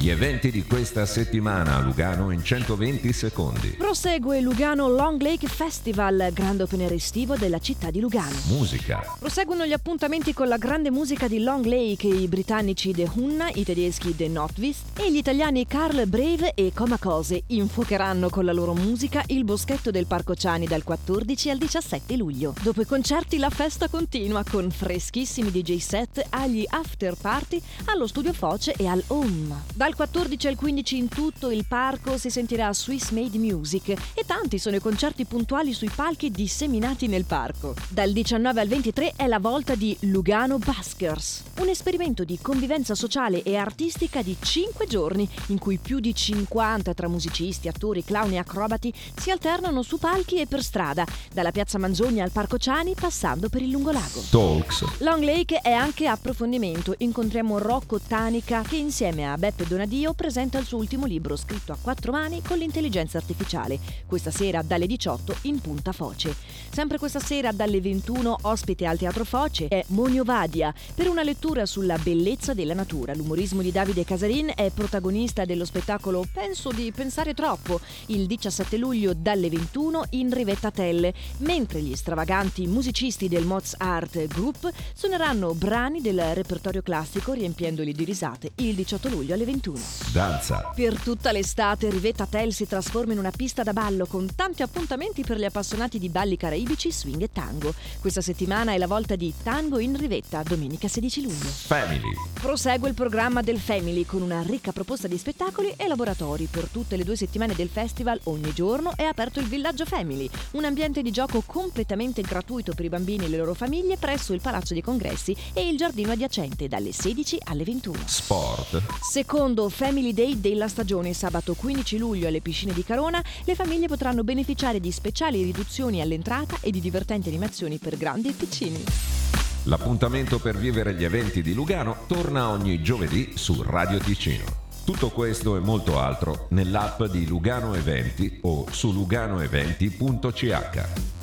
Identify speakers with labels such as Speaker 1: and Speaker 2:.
Speaker 1: Gli eventi di questa settimana a Lugano in 120 secondi.
Speaker 2: Prosegue Lugano Long Lake Festival, grande open air estivo della città di Lugano.
Speaker 1: Musica.
Speaker 2: Proseguono gli appuntamenti con la grande musica di Long Lake, i britannici The Hunna, i tedeschi The Notvist e gli italiani Carl Brave e Comacose infuocheranno con la loro musica il boschetto del Parco Ciani dal 14 al 17 luglio. Dopo i concerti la festa continua con freschissimi DJ set agli after party allo studio Foce e al Home. Dal 14 al 15 in tutto il parco si sentirà Swiss Made Music e tanti sono i concerti puntuali sui palchi disseminati nel parco. Dal 19 al 23 è la volta di Lugano Baskers, un esperimento di convivenza sociale e artistica di 5 giorni in cui più di 50 tra musicisti, attori, clown e acrobati si alternano su palchi e per strada, dalla piazza Manzoni al Parco Ciani passando per il lungolago.
Speaker 1: Talks.
Speaker 2: Long Lake è anche approfondimento. Incontriamo Rocco Tanica che insieme a Beppe Donadio presenta il suo ultimo libro scritto a quattro mani con l'intelligenza artificiale. Questa sera dalle 18 in Punta Foce. Sempre questa sera dalle 21 ospite al Teatro Foce è Monio Vadia per una lettura sulla bellezza della natura. L'umorismo di Davide Casarin è protagonista dello spettacolo Penso di pensare troppo il 17 luglio dalle 21 in Rivetta Telle, mentre gli stravaganti musicisti del Moz Art Group suoneranno brani del repertorio classico riempiendoli di risate il 18 luglio alle 21.
Speaker 1: Danza.
Speaker 2: Per tutta l'estate Rivetta Tel si trasforma in una pista da ballo con tanti appuntamenti per gli appassionati di balli caraibici, swing e tango. Questa settimana è la volta di Tango in Rivetta, domenica 16 luglio.
Speaker 1: Family.
Speaker 2: Prosegue il programma del Family con una ricca proposta di spettacoli e laboratori. Per tutte le due settimane del festival ogni giorno è aperto il Villaggio Family, un ambiente di gioco completamente gratuito per i bambini e le loro famiglie presso il Palazzo dei Congressi e il giardino adiacente dalle 16 alle 21.
Speaker 1: Sport.
Speaker 2: Secondo Family Day della stagione, sabato 15 luglio alle piscine di Carona, le famiglie potranno beneficiare di speciali riduzioni all'entrata e di divertenti animazioni per grandi e piccini.
Speaker 1: L'appuntamento per vivere gli eventi di Lugano torna ogni giovedì su Radio Ticino. Tutto questo e molto altro nell'app di Lugano Eventi o su luganoeventi.ch.